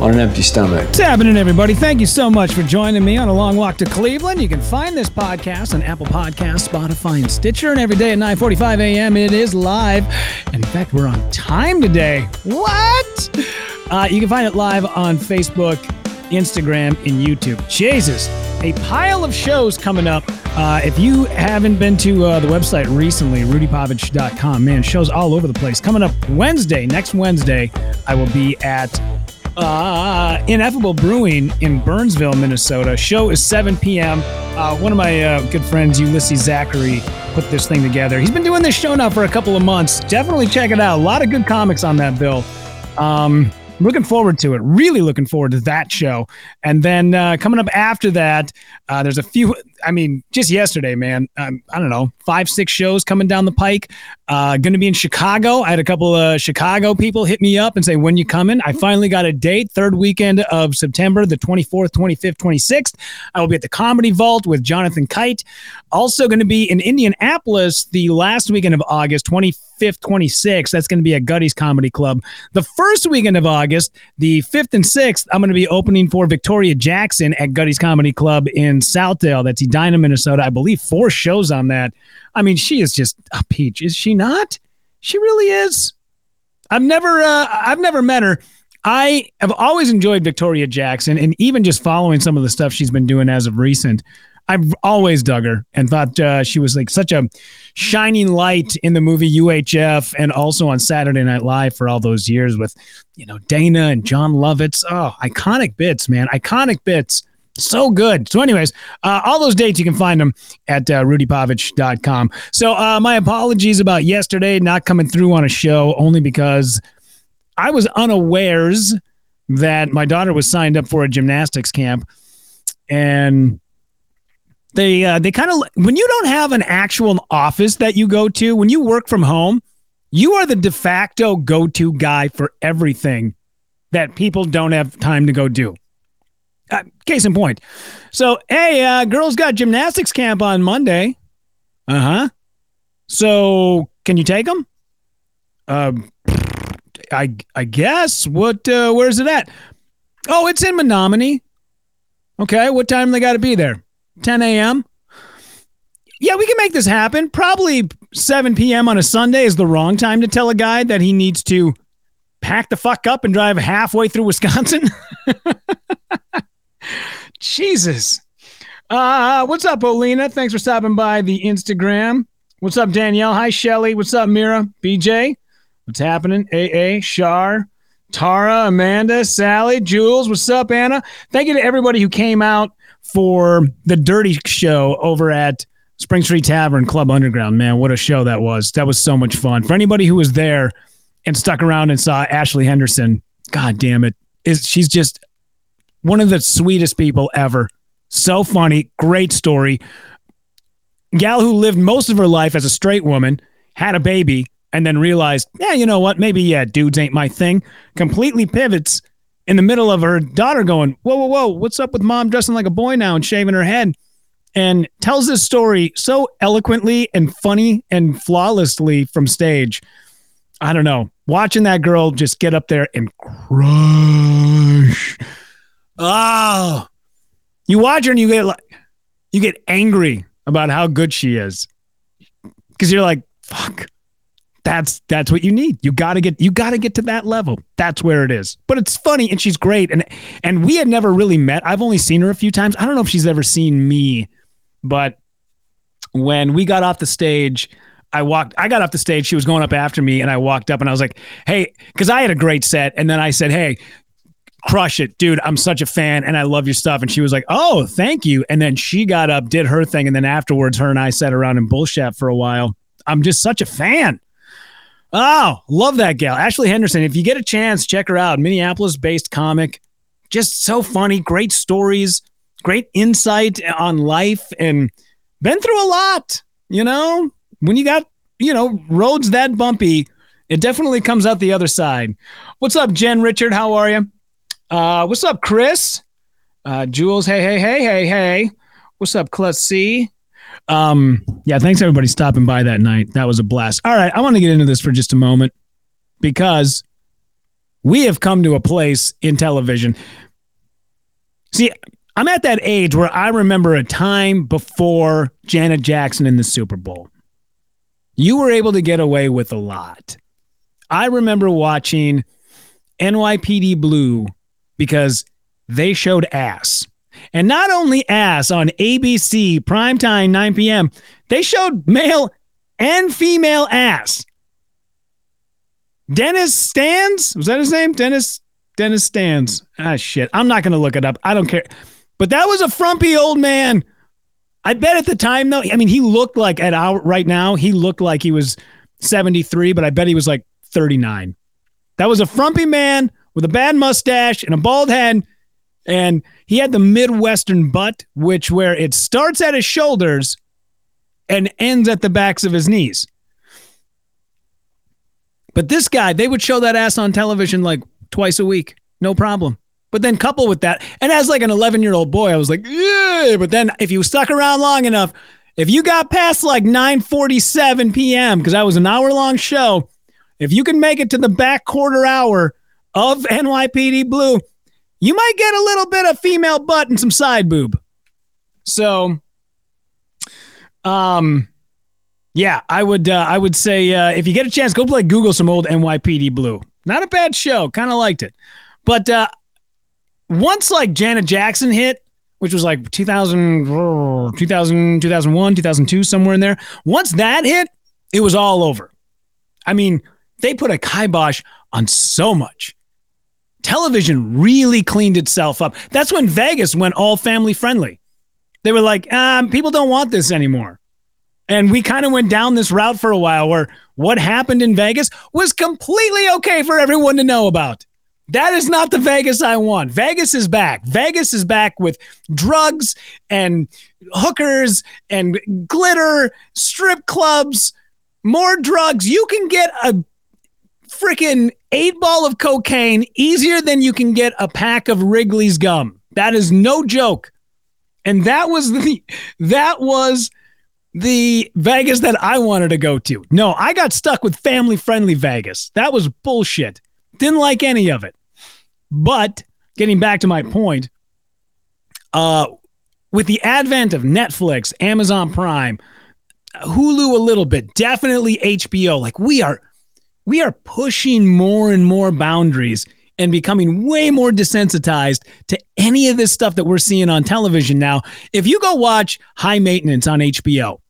on an empty stomach. What's happening, everybody? Thank you so much for joining me on a long walk to Cleveland. You can find this podcast on Apple Podcasts, Spotify, and Stitcher. And every day at 9:45 a.m. it is live. And in fact, we're on time today. What? Uh, you can find it live on Facebook, Instagram, and YouTube. Jesus, a pile of shows coming up. Uh, if you haven't been to uh, the website recently, rudypavich.com, man, shows all over the place. Coming up Wednesday, next Wednesday, I will be at uh, Ineffable Brewing in Burnsville, Minnesota. Show is 7 p.m. Uh, one of my uh, good friends, Ulysses Zachary, put this thing together. He's been doing this show now for a couple of months. Definitely check it out. A lot of good comics on that bill. Um, looking forward to it. Really looking forward to that show. And then uh, coming up after that, uh, there's a few. I mean, just yesterday, man. Um, I don't know, five, six shows coming down the pike. Uh, going to be in Chicago. I had a couple of Chicago people hit me up and say, "When you coming?" I finally got a date. Third weekend of September, the 24th, 25th, 26th. I will be at the Comedy Vault with Jonathan Kite. Also going to be in Indianapolis the last weekend of August, 25th, 26th. That's going to be at Gutty's Comedy Club. The first weekend of August, the 5th and 6th, I'm going to be opening for Victoria Jackson at Gutty's Comedy Club in Southdale. That's Edina, Minnesota. I believe four shows on that. I mean, she is just a peach, is she not? She really is. I've never, uh, I've never met her. I have always enjoyed Victoria Jackson, and even just following some of the stuff she's been doing as of recent. I've always dug her and thought uh, she was like such a shining light in the movie UHF and also on Saturday Night Live for all those years with, you know, Dana and Jon Lovitz. Oh, iconic bits, man. Iconic bits. So good. So, anyways, uh, all those dates, you can find them at uh, rudypavich.com. So, uh, my apologies about yesterday not coming through on a show only because I was unawares that my daughter was signed up for a gymnastics camp. And they uh, they kind of when you don't have an actual office that you go to when you work from home you are the de facto go-to guy for everything that people don't have time to go do uh, case in point so hey uh, girls got gymnastics camp on monday uh-huh so can you take them um i i guess what uh, where's it at oh it's in menominee okay what time they got to be there 10 a.m. Yeah, we can make this happen. Probably 7 p.m. on a Sunday is the wrong time to tell a guy that he needs to pack the fuck up and drive halfway through Wisconsin. Jesus. Uh, what's up, Olina? Thanks for stopping by the Instagram. What's up, Danielle? Hi, Shelly. What's up, Mira? BJ? What's happening? AA, Shar, Tara, Amanda, Sally, Jules. What's up, Anna? Thank you to everybody who came out for the Dirty Show over at Spring Street Tavern Club Underground. Man, what a show that was! That was so much fun. For anybody who was there and stuck around and saw Ashley Henderson, God damn it, is she's just one of the sweetest people ever. So funny, great story. Gal who lived most of her life as a straight woman, had a baby, and then realized, yeah, you know what? Maybe yeah, dudes ain't my thing. Completely pivots in the middle of her daughter going, Whoa, whoa, whoa, what's up with mom dressing like a boy now and shaving her head? And tells this story so eloquently and funny and flawlessly from stage. I don't know. Watching that girl just get up there and crush. Oh, you watch her and you get like, you get angry about how good she is because you're like, fuck, that's that's what you need. You got to get you got to get to that level. That's where it is. But it's funny and she's great and and we had never really met. I've only seen her a few times. I don't know if she's ever seen me, but when we got off the stage, I walked, I got off the stage. She was going up after me, and I walked up and I was like, hey, because I had a great set. And then I said, hey, crush it, dude. I'm such a fan and I love your stuff. And she was like, oh, thank you. And then she got up, did her thing. And then afterwards, her and I sat around and bullshit for a while. I'm just such a fan. Oh, love that gal. Ashley Henderson. If you get a chance, check her out. Minneapolis based comic. Just so funny. Great stories, great insight on life, and been through a lot. You know, when you got, you know, roads that bumpy, it definitely comes out the other side. What's up, Jen Richard? How are you? Uh, what's up, Chris? Uh, Jules, hey, hey, hey, hey, hey. What's up, Clutch C? Um, yeah, thanks everybody stopping by that night. That was a blast. All right, I want to get into this for just a moment because we have come to a place in television. See, I'm at that age where I remember a time before Janet Jackson in the Super Bowl. You were able to get away with a lot. I remember watching NYPD Blue because they showed ass. And not only ass on ABC primetime 9 p.m., they showed male and female ass. Dennis Stans, was that his name? Dennis Dennis Stans. Ah shit. I'm not to look it up. I don't care. But that was a frumpy old man. I bet at the time though, I mean he looked like at our right now, he looked like he was 73, but I bet he was like 39. That was a frumpy man with a bad mustache and a bald head. And he had the Midwestern butt, which where it starts at his shoulders and ends at the backs of his knees. But this guy, they would show that ass on television like twice a week, no problem. But then couple with that, and as like an 11 year old boy, I was like, yeah. But then if you stuck around long enough, if you got past like 9:47 p.m. because that was an hour long show, if you can make it to the back quarter hour of NYPD Blue, you might get a little bit of female butt and some side boob. So, um, yeah, I would uh, I would say uh, if you get a chance, go play Google some old NYPD Blue. Not a bad show, kind of liked it. But uh, once like Janet Jackson hit, which was like 2000, 2000, 2001, 2002, somewhere in there. Once that hit, it was all over. I mean, they put a kibosh on so much television really cleaned itself up. That's when Vegas went all family friendly. They were like, um, people don't want this anymore. And we kind of went down this route for a while where what happened in Vegas was completely okay for everyone to know about. That is not the Vegas I want. Vegas is back. Vegas is back with drugs and hookers and glitter, strip clubs, more drugs. You can get a freaking eight ball of cocaine easier than you can get a pack of Wrigley's gum. That is no joke. And that was the that was the Vegas that I wanted to go to. No, I got stuck with family friendly Vegas. That was bullshit. Didn't like any of it. But getting back to my point, uh, with the advent of Netflix, Amazon Prime, Hulu a little bit, definitely HBO, like we are we are pushing more and more boundaries and becoming way more desensitized to any of this stuff that we're seeing on television now. If you go watch High Maintenance on HBO,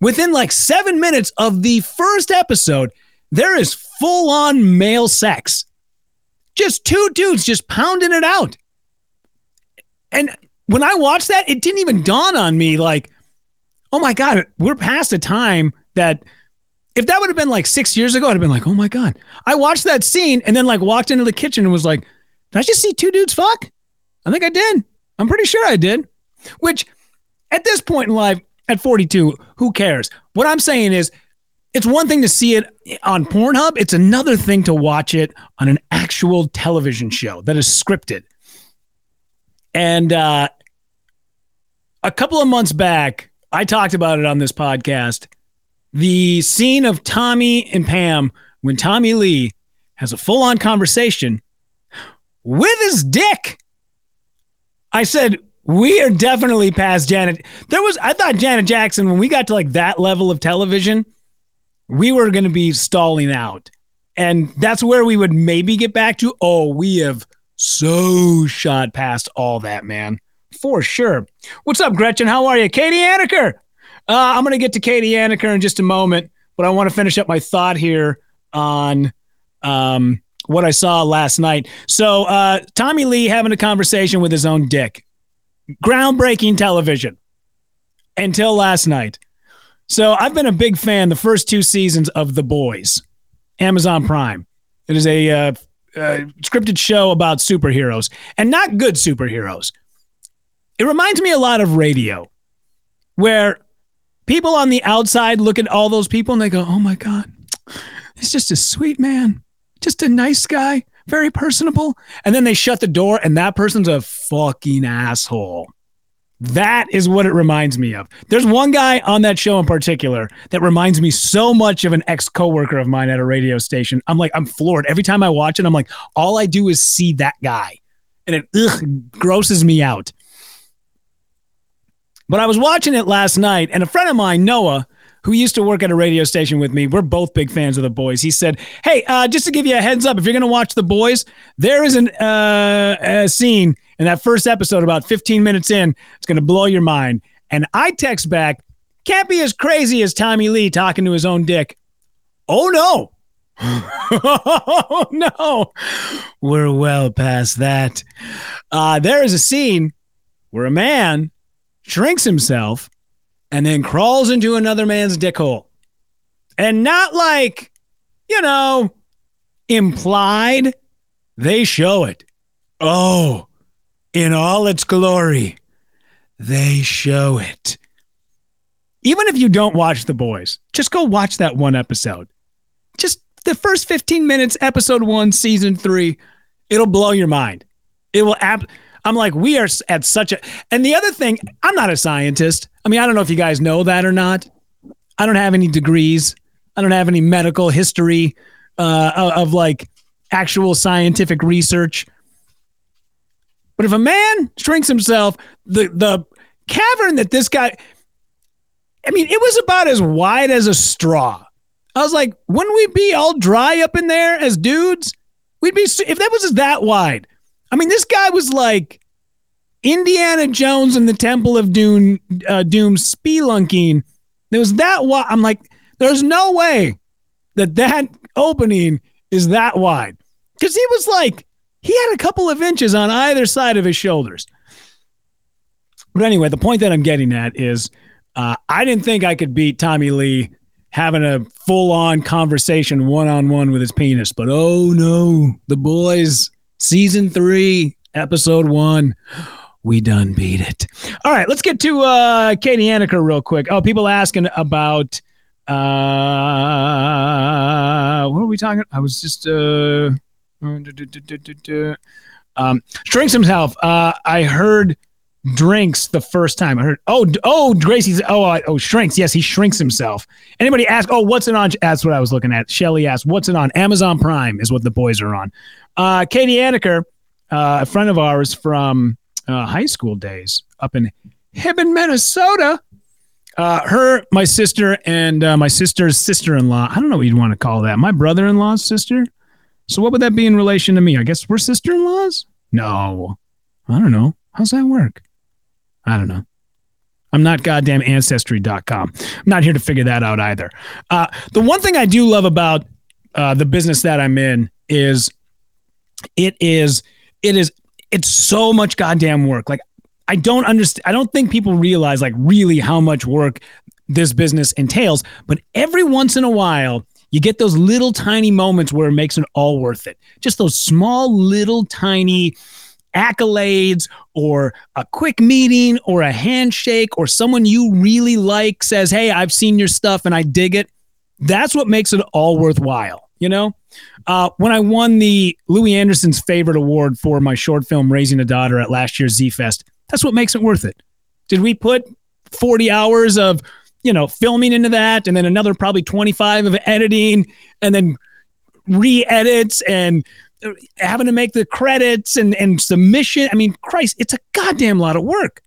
within like seven minutes of the first episode, there is full on male sex. Just two dudes just pounding it out. And when I watched that, it didn't even dawn on me like, oh my God, we're past a time that if that would have been like six years ago, I'd have been like, oh my God. I watched that scene and then like walked into the kitchen and was like, did I just see two dudes fuck? I think I did. I'm pretty sure I did. Which at this point in life, at 42, who cares? What I'm saying is, it's one thing to see it on Pornhub, it's another thing to watch it on an actual television show that is scripted. And uh, a couple of months back, I talked about it on this podcast the scene of Tommy and Pam when Tommy Lee has a full on conversation with his dick. I said, we are definitely past Janet. There was, I thought Janet Jackson, when we got to like that level of television, we were going to be stalling out. And that's where we would maybe get back to, oh, we have so shot past all that, man. For sure. What's up, Gretchen? How are you? Katie Anaker. Uh, I'm going to get to Katie Anaker in just a moment. but I want to finish up my thought here on um, what I saw last night. So, uh, Tommy Lee having a conversation with his own dick. Groundbreaking television until last night. So, I've been a big fan the first two seasons of The Boys, Amazon Prime. It is a uh, scripted show about superheroes and not good superheroes. It reminds me a lot of radio, where people on the outside look at all those people and they go, oh my God, he's just a sweet man, just a nice guy, very personable. And then they shut the door and that person's a fucking asshole. That is what it reminds me of. There's one guy on that show in particular that reminds me so much of an ex coworker of mine at a radio station. I'm like, I'm floored. Every time I watch it, I'm like, all I do is see that guy. And it ugh, grosses me out. But I was watching it last night, and a friend of mine, Noah, who used to work at a radio station with me, we're both big fans of the boys. He said, Hey, uh, just to give you a heads up, if you're going to watch the boys, there is an, uh, a scene in that first episode, about 15 minutes in, it's going to blow your mind. And I text back, Can't be as crazy as Tommy Lee talking to his own dick. Oh, no. oh, no. We're well past that. Uh, there is a scene where a man shrinks himself and then crawls into another man's dick hole. And not like, you know, implied, they show it. Oh, in all its glory, they show it. Even if you don't watch The Boys, just go watch that one episode. Just the first 15 minutes, episode one, season three, it'll blow your mind. It will ab- I'm like, we are at such a. And the other thing, I'm not a scientist. I mean, I don't know if you guys know that or not. I don't have any degrees. I don't have any medical history uh, of, like actual scientific research. But if a man shrinks himself, the the cavern that this guy, I mean, it was about as wide as a straw. I was like, wouldn't we be all dry up in there as dudes? We'd be if that was that wide. I mean, this guy was like Indiana Jones and the Temple of Doom, uh, Doom spelunking. There was that wide. I'm like, there's no way that that opening is that wide because he was like, he had a couple of inches on either side of his shoulders. But anyway, the point that I'm getting at is uh, I didn't think I could beat Tommy Lee having a full on conversation one on one with his penis. But oh no, the boys season three, episode one. We done beat it. All right, let's get to uh, Katie Anneker real quick. Oh, people asking about uh, what are we talking? I was just uh, um, Shrinks himself. Uh, I heard drinks the first time. I heard, oh, oh, Gracie's, oh, oh, shrinks. Yes, he shrinks himself. Anybody ask, oh, what's it on? That's what I was looking at. Shelly asked, what's it on? Amazon Prime is what the boys are on. Uh, Katie Anneker, uh, a friend of ours from uh, high school days up in Hibbing, Minnesota. Uh, her, my sister, and uh, my sister's sister-in-law. I don't know what you'd want to call that. My brother-in-law's sister. So what would that be in relation to me? I guess we're sister-in-laws. No, I don't know. How's that work? I don't know. I'm not goddamn ancestry.com. I'm not here to figure that out either. Uh, the one thing I do love about uh, the business that I'm in is it is it is it's so much goddamn work. Like I don't understand. I don't think people realize like really how much work this business entails. But every once in a while, you get those little tiny moments where it makes it all worth it. Just those small little tiny accolades or a quick meeting or a handshake or someone you really like says, Hey, I've seen your stuff and I dig it. That's what makes it all worthwhile, you know? Uh, when I won the Louie Anderson's favorite award for my short film Raising a Daughter at last year's Z Fest, that's what makes it worth it. Did we put 40 hours of, you know, filming into that and then another probably 25 of editing and then re-edits and having to make the credits and, and submission. I mean, Christ, it's a goddamn lot of work.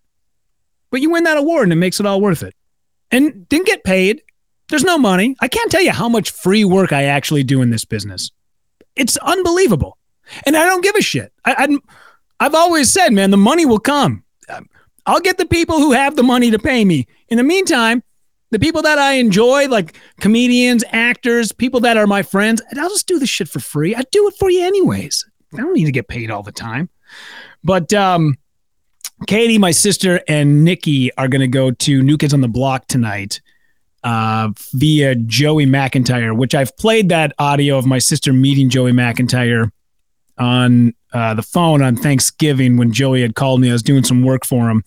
But you win that award and it makes it all worth it. And didn't get paid. There's no money. I can't tell you how much free work I actually do in this business. It's unbelievable. And I don't give a shit. I, i have always said, man, the money will come. I'll get the people who have the money to pay me. In the meantime, The people that I enjoy, like comedians, actors, people that are my friends, I'll just do this shit for free. I do it for you anyways. I don't need to get paid all the time. But um, Katie, my sister, and Nikki are going to go to New Kids on the Block tonight uh, via Joey McIntyre, which I've played that audio of my sister meeting Joey McIntyre on uh, the phone on Thanksgiving when Joey had called me. I was doing some work for him.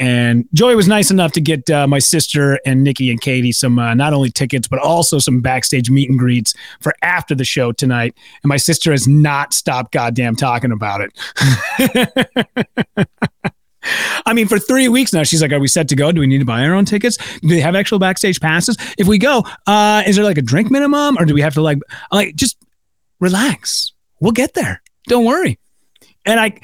And Joey was nice enough to get uh, my sister and Nikki and Katie some uh, not only tickets, but also some backstage meet and greets for after the show tonight. And my sister has not stopped goddamn talking about it. I mean, for three weeks now, she's like, "Are we set to go? Do we need to buy our own tickets? Do they have actual backstage passes? If we go, uh, is there like a drink minimum, or do we have to like, like, just relax? We'll get there. Don't worry." And I,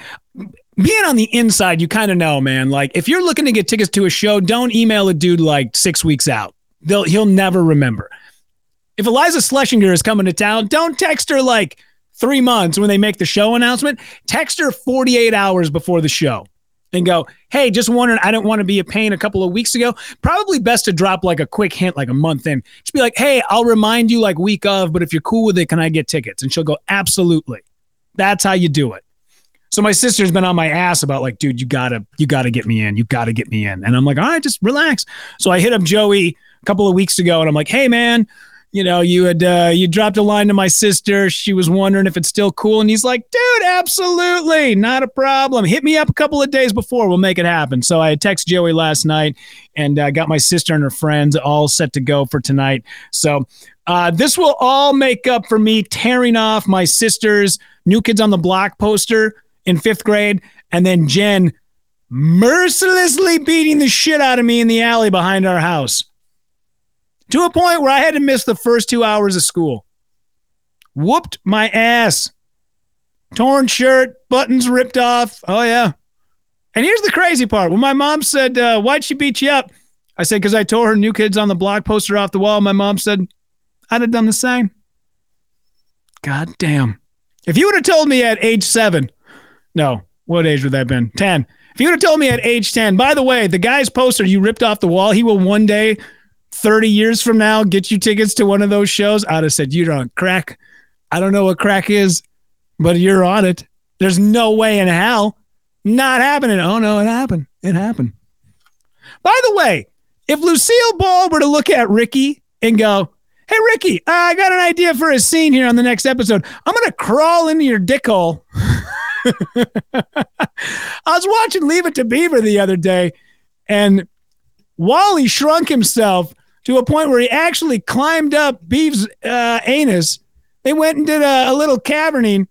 being on the inside, you kind of know, man. Like, if you're looking to get tickets to a show, don't email a dude like six weeks out. They'll he'll never remember. If Iliza Shlesinger is coming to town, don't text her like three months when they make the show announcement. Text her 48 hours before the show and go, hey, just wondering, I don't want to be a pain a couple of weeks ago. Probably best to drop like a quick hint, like a month in. Just be like, hey, I'll remind you like week of, but if you're cool with it, can I get tickets? And she'll go, absolutely. That's how you do it. So my sister's been on my ass about like, dude, you gotta, you gotta get me in. You gotta get me in. And I'm like, all right, just relax. So I hit up Joey a couple of weeks ago and I'm like, hey man, you know, you had uh, you dropped a line to my sister. She was wondering if it's still cool, and he's like, "Dude, absolutely, not a problem. Hit me up a couple of days before, we'll make it happen." So I texted Joey last night, and uh, got my sister and her friends all set to go for tonight. So uh, this will all make up for me tearing off my sister's New Kids on the Block poster in fifth grade, and then Jen mercilessly beating the shit out of me in the alley behind our house to a point where I had to miss the first two hours of school. Whooped my ass. Torn shirt, buttons ripped off. Oh, yeah. And here's the crazy part. When my mom said, uh, Why'd she beat you up? I said, Because I tore her new kids on the block poster off the wall. My mom said, I'd have done the same. God damn. If you would have told me at age seven, no, what age would that have been? 10. If you would have told me at age 10, by the way, the guy's poster you ripped off the wall, he will one day 30 years from now get you tickets to one of those shows, I'd have said, You're on crack. I don't know what crack is, but you're on it. There's no way in hell. Not happening. Oh, no, it happened. It happened. By the way, if Lucille Ball were to look at Ricky and go, Hey, Ricky, I got an idea for a scene here on the next episode. I'm going to crawl into your dick hole. I was watching Leave It to Beaver the other day, and Wally shrunk himself to a point where he actually climbed up Beef's uh, anus. They went and did a, a little caverning.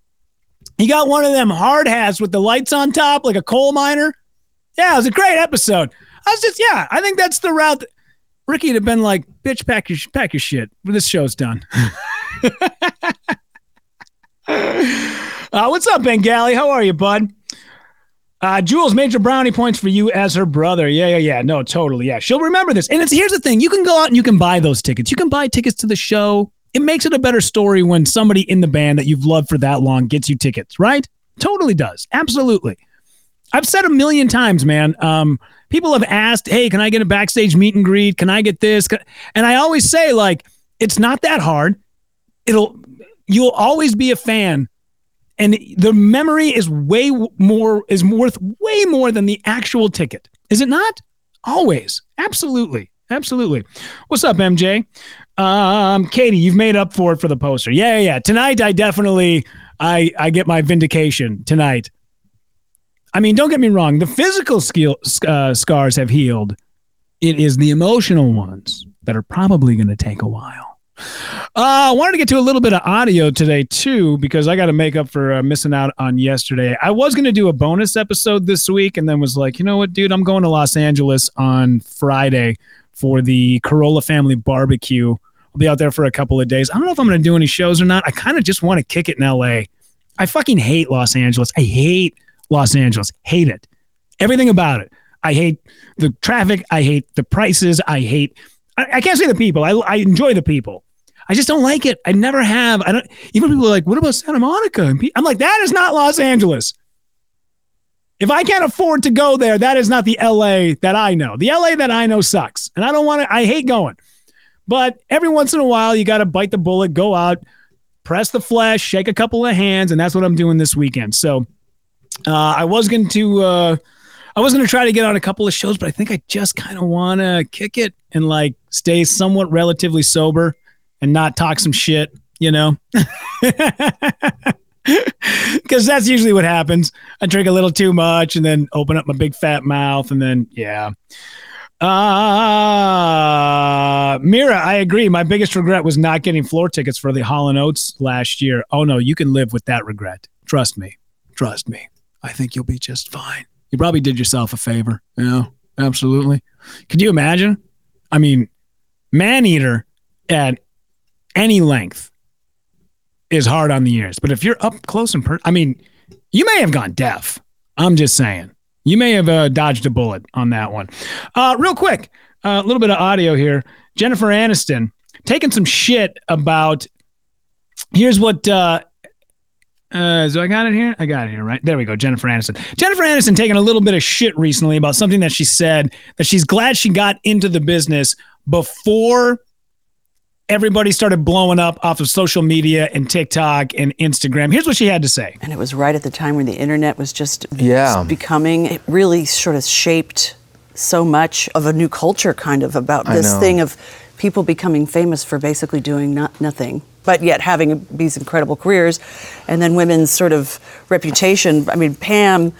He got one of them hard hats with the lights on top, like a coal miner. Yeah, it was a great episode. I was just, yeah, I think that's the route. That, Ricky'd have been like, bitch, pack your, pack your shit. This show's done. uh, what's up, Bengali? How are you, bud? Uh, Jules, major brownie points for you as her brother. Yeah, yeah, yeah. No, totally. Yeah, she'll remember this. And it's here's the thing: you can go out and you can buy those tickets. You can buy tickets to the show. It makes it a better story when somebody in the band that you've loved for that long gets you tickets, right? Totally does. Absolutely. I've said a million times, man. Um, people have asked, "Hey, can I get a backstage meet and greet? Can I get this?" And I always say, like, it's not that hard. It'll you'll always be a fan and the memory is way more is worth way more than the actual ticket. Is it not? Always. Absolutely. Absolutely. What's up mj um katie you've made up for it for the poster. Yeah yeah, tonight i definitely i i get my vindication tonight. I mean don't get me wrong. The physical skill uh, scars have healed. It is the emotional ones that are probably going to take a while uh, I wanted to get to a little bit of audio today too because I got to make up for uh, missing out on yesterday. I was going to do a bonus episode this week and then was like, you know what, dude, I'm going to Los Angeles on Friday for the Carolla family barbecue. I'll be out there for a couple of days. I don't know if I'm going to do any shows or not. I kind of just want to kick it in LA. I fucking hate Los Angeles. I hate Los Angeles. Hate it. Everything about it. I hate the traffic. I hate the prices. I hate. I, I can't say the people. I, I enjoy the people. I just don't like it. I never have. I don't. Even people are like, "What about Santa Monica?" I'm like, "That is not Los Angeles." If I can't afford to go there, that is not the LA that I know. The LA that I know sucks. And I don't want to, I hate going. But every once in a while, you got to bite the bullet, go out, press the flesh, shake a couple of hands. And that's what I'm doing this weekend. So uh, I was going to, uh, I was going to try to get on a couple of shows, but I think I just kind of want to kick it and like stay somewhat relatively sober and not talk some shit, you know? Because that's usually what happens. I drink a little too much and then open up my big fat mouth, and then, yeah. Uh, Mira, I agree. My biggest regret was not getting floor tickets for the Hall and Oates last year. Oh, no, you can live with that regret. Trust me. Trust me. I think you'll be just fine. You probably did yourself a favor. Yeah, absolutely. Could you imagine? I mean, man eater at any length is hard on the ears. But if you're up close and per, I mean, you may have gone deaf. I'm just saying. You may have uh, dodged a bullet on that one. Uh, real quick, a uh, little bit of audio here. Jennifer Aniston taking some shit about. Here's what. Uh, uh, so I got it here. I got it here, right? There we go. Jennifer Aniston. Jennifer Aniston taking a little bit of shit recently about something that she said that she's glad she got into the business before everybody started blowing up off of social media and TikTok and Instagram. Here's what she had to say. And it was right at the time when the internet was just Yeah. becoming, it really sort of shaped so much of a new culture, kind of, about this thing of people becoming famous for basically doing not, nothing. But yet having these incredible careers, and then women's sort of reputation. I mean, Pam,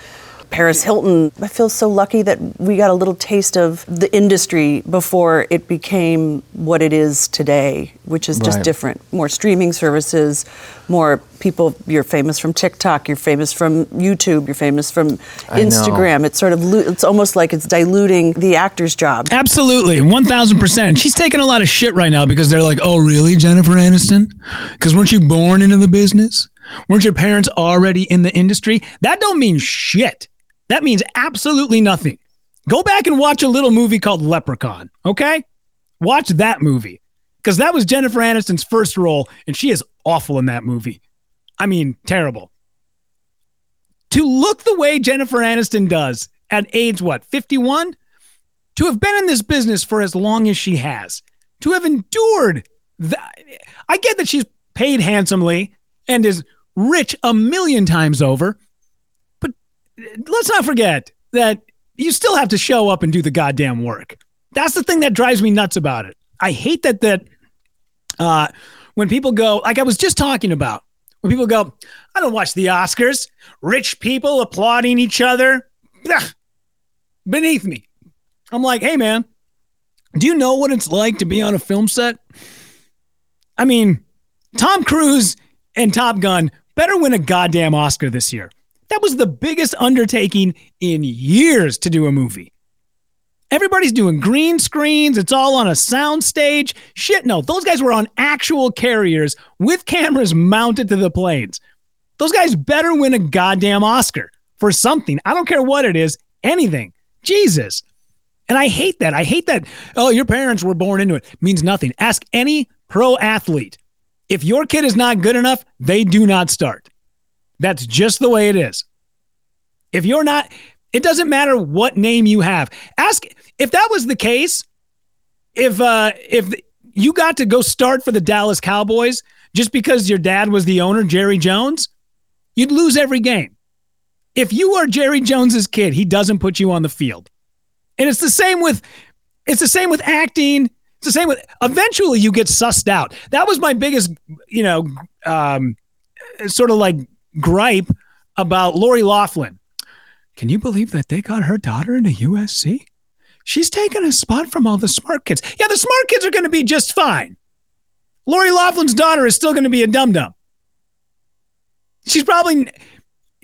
Paris Hilton. I feel so lucky that we got a little taste of the industry before it became what it is today, which is just Right. different. More streaming services, more people. You're famous from TikTok. You're famous from YouTube. You're famous from Instagram. It's sort of. It's almost like it's diluting the actor's job. Absolutely, one thousand percent. She's taking a lot of shit right now because they're like, "Oh, really, Jennifer Aniston? Because weren't you born into the business? Weren't your parents already in the industry? That don't mean shit. That means absolutely nothing. Go back and watch a little movie called Leprechaun. Okay, watch that movie because that was Jennifer Aniston's first role, and she is awful in that movie. I mean, terrible. To look the way Jennifer Aniston does at age what, 51? to have been in this business for as long as she has, to have endured that. I get that she's paid handsomely and is rich a million times over, let's not forget that you still have to show up and do the goddamn work. That's the thing that drives me nuts about it. I hate that that uh, when people go, like I was just talking about, when people go, I don't watch the Oscars, rich people applauding each other, beneath me. I'm like, hey, man, do you know what it's like to be on a film set? I mean, Tom Cruise and Top Gun better win a goddamn Oscar this year. That was the biggest undertaking in years to do a movie. Everybody's doing green screens. It's all on a sound stage. Shit, no. Those guys were on actual carriers with cameras mounted to the planes. Those guys better win a goddamn Oscar for something. I don't care what it is, anything. Jesus. And I hate that. I hate that. Oh, your parents were born into it. Means nothing. Ask any pro athlete. If your kid is not good enough, they do not start. That's just the way it is. If you're not, it doesn't matter what name you have. Ask if that was the case. If uh, if you got to go start for the Dallas Cowboys just because your dad was the owner, Jerry Jones, you'd lose every game. If you are Jerry Jones's kid, he doesn't put you on the field. And it's the same with it's the same with acting. It's the same with eventually you get sussed out. That was my biggest, you know, um, sort of like gripe about Lori Laughlin. Can you believe that they got her daughter into USC? She's taking a spot from all the smart kids. Yeah, the smart kids are going to be just fine. Lori Laughlin's daughter is still going to be a dum dum. She's probably,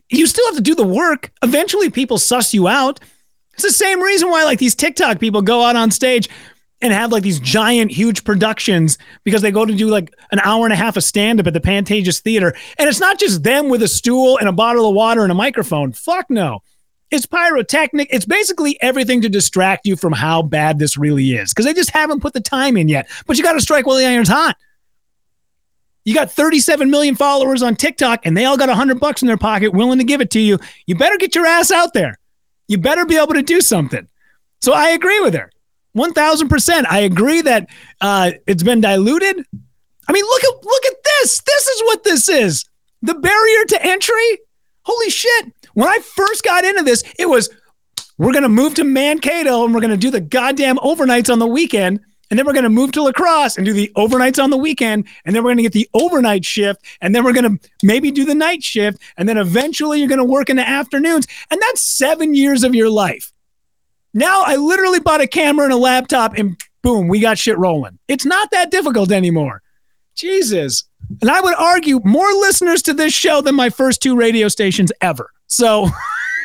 you still have to do the work. Eventually, people suss you out. It's the same reason why, like, these TikTok people go out on stage and have like these giant, huge productions because they go to do like an hour and a half of stand up at the Pantages Theater. And it's not just them with a stool and a bottle of water and a microphone. Fuck no. It's pyrotechnic. It's basically everything to distract you from how bad this really is because they just haven't put the time in yet. But you got to strike while the iron's hot. You got 37 million followers on TikTok and they all got 100 bucks in their pocket willing to give it to you. You better get your ass out there. You better be able to do something. So I agree with her. 1000%. I agree that uh, it's been diluted. I mean, look at look at this. This is what this is. The barrier to entry. Holy shit. When I first got into this, it was we're going to move to Mankato and we're going to do the goddamn overnights on the weekend. And then we're going to move to La Crosse and do the overnights on the weekend. And then we're going to get the overnight shift. And then we're going to maybe do the night shift. And then eventually you're going to work in the afternoons. And that's seven years of your life. Now I literally bought a camera and a laptop and boom, we got shit rolling. It's not that difficult anymore. Jesus. And I would argue more listeners to this show than my first two radio stations ever. So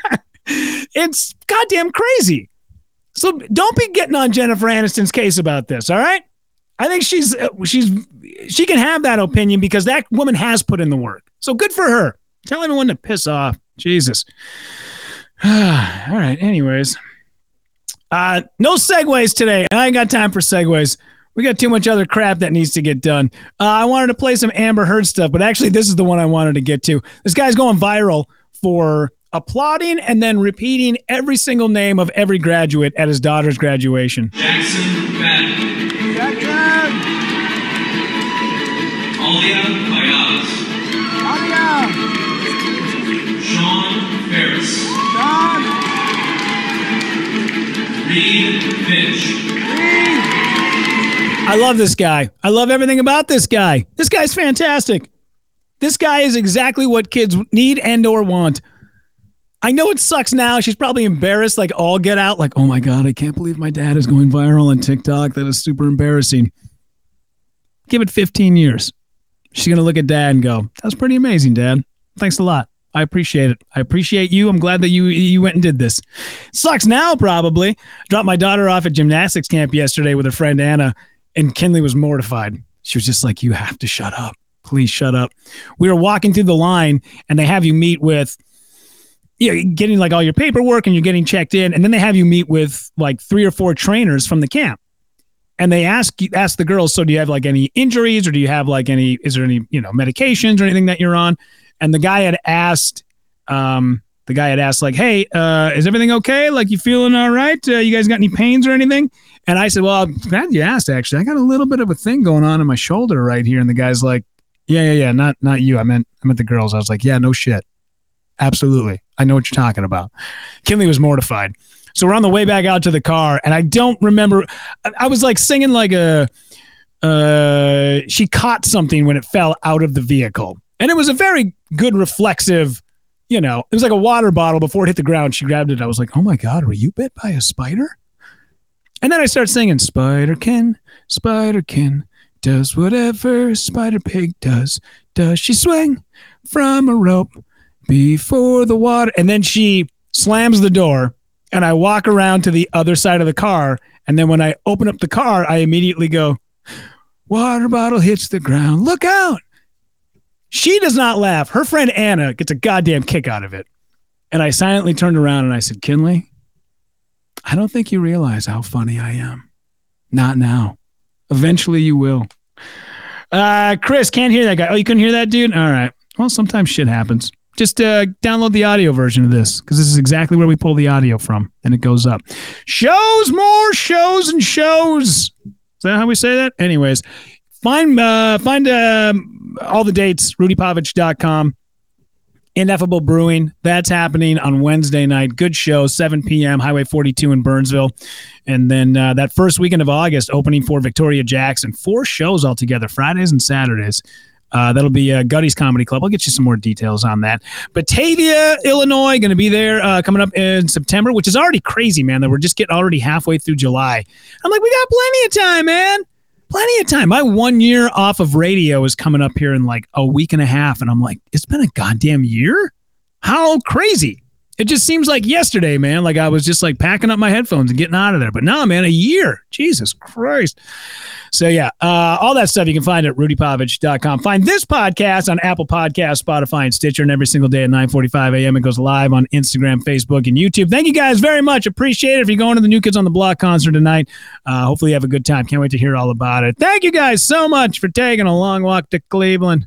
it's goddamn crazy. So don't be getting on Jennifer Aniston's case about this, all right? I think she's uh, she's she can have that opinion because that woman has put in the work. So good for her. Tell everyone to piss off. Jesus. all right. Anyways, uh, no segues today. I ain't got time for segues. We got too much other crap that needs to get done. Uh, I wanted to play some Amber Heard stuff, but actually, this is the one I wanted to get to. This guy's going viral for applauding and then repeating every single name of every graduate at his daughter's graduation. Jackson Madden. Jackson! Alia Reed Finch. I love this guy. I love everything about this guy. This guy's fantastic. This guy is exactly what kids need and or want. I know it sucks now. She's probably embarrassed, like all get out, like, oh my God, I can't believe my dad is going viral on TikTok. That is super embarrassing. Give it 15 years. She's going to look at dad and go, that's pretty amazing, dad. Thanks a lot. I appreciate it. I appreciate you. I'm glad that you you went and did this. Sucks now, probably. Dropped my daughter off at gymnastics camp yesterday with her friend Anna and Kinley was mortified. She was just like, You have to shut up. Please shut up. We were walking through the line and they have you meet with, you know, getting like all your paperwork and you're getting checked in. And then they have you meet with like three or four trainers from the camp. And they ask ask the girls, so do you have like any injuries or do you have like any, is there any, you know, medications or anything that you're on? And the guy had asked, um, the guy had asked like, "Hey, uh, is everything okay? Like, you feeling all right? Uh, you guys got any pains or anything?" And I said, "Well, I'm glad you asked. Actually, I got a little bit of a thing going on in my shoulder right here." And the guy's like, "Yeah, yeah, yeah, not not you. I meant I meant the girls." I was like, "Yeah, no shit, absolutely. I know what you're talking about." Kinley was mortified. So we're on the way back out to the car, and I don't remember. I, was like singing like a. Uh, she caught something when it fell out of the vehicle, and it was a very good reflexive you know, it was like a water bottle before it hit the ground. She grabbed it. I was like, oh my God, were you bit by a spider? And then I start singing, Spiderkin, Spiderkin does whatever Spider Pig does. Does she swing from a rope before the water? And then she slams the door, and I walk around to the other side of the car. And then when I open up the car, I immediately go, Water bottle hits the ground. Look out. She does not laugh. Her friend Anna gets a goddamn kick out of it. And I silently turned around and I said, Kinley, I don't think you realize how funny I am. Not now. Eventually you will. Uh, Chris, can't hear that guy. Oh, you couldn't hear that dude? All right. Well, sometimes shit happens. Just uh, download the audio version of this because this is exactly where we pull the audio from and it goes up. Shows, more shows and shows. Is that how we say that? Anyways, find uh, find um, all the dates, rudypavich.com. Ineffable Brewing. That's happening on Wednesday night. Good show, 7 p.m., Highway 42 in Burnsville. And then uh, that first weekend of August, opening for Victoria Jackson. Four shows altogether, Fridays and Saturdays. Uh, that'll be uh, Gutty's Comedy Club. I'll get you some more details on that. Batavia, Illinois, going to be there uh, coming up in September, which is already crazy, man. That we're just getting already halfway through July. I'm like, we got plenty of time, man plenty of time. My one year off of radio is coming up here in like a week and a half. And I'm like, it's been a goddamn year? How crazy. It just seems like yesterday, man. Like I was just like packing up my headphones and getting out of there. But now, man, a year. Jesus Christ. So yeah, uh, all that stuff you can find at rudypavich.com. Find this podcast on Apple Podcasts, Spotify, and Stitcher, and every single day at 9:45 a.m. It goes live on Instagram, Facebook, and YouTube. Thank you guys very much. Appreciate it. If you're going to the New Kids on the Block concert tonight, uh, hopefully you have a good time. Can't wait to hear all about it. Thank you guys so much for taking a long walk to Cleveland.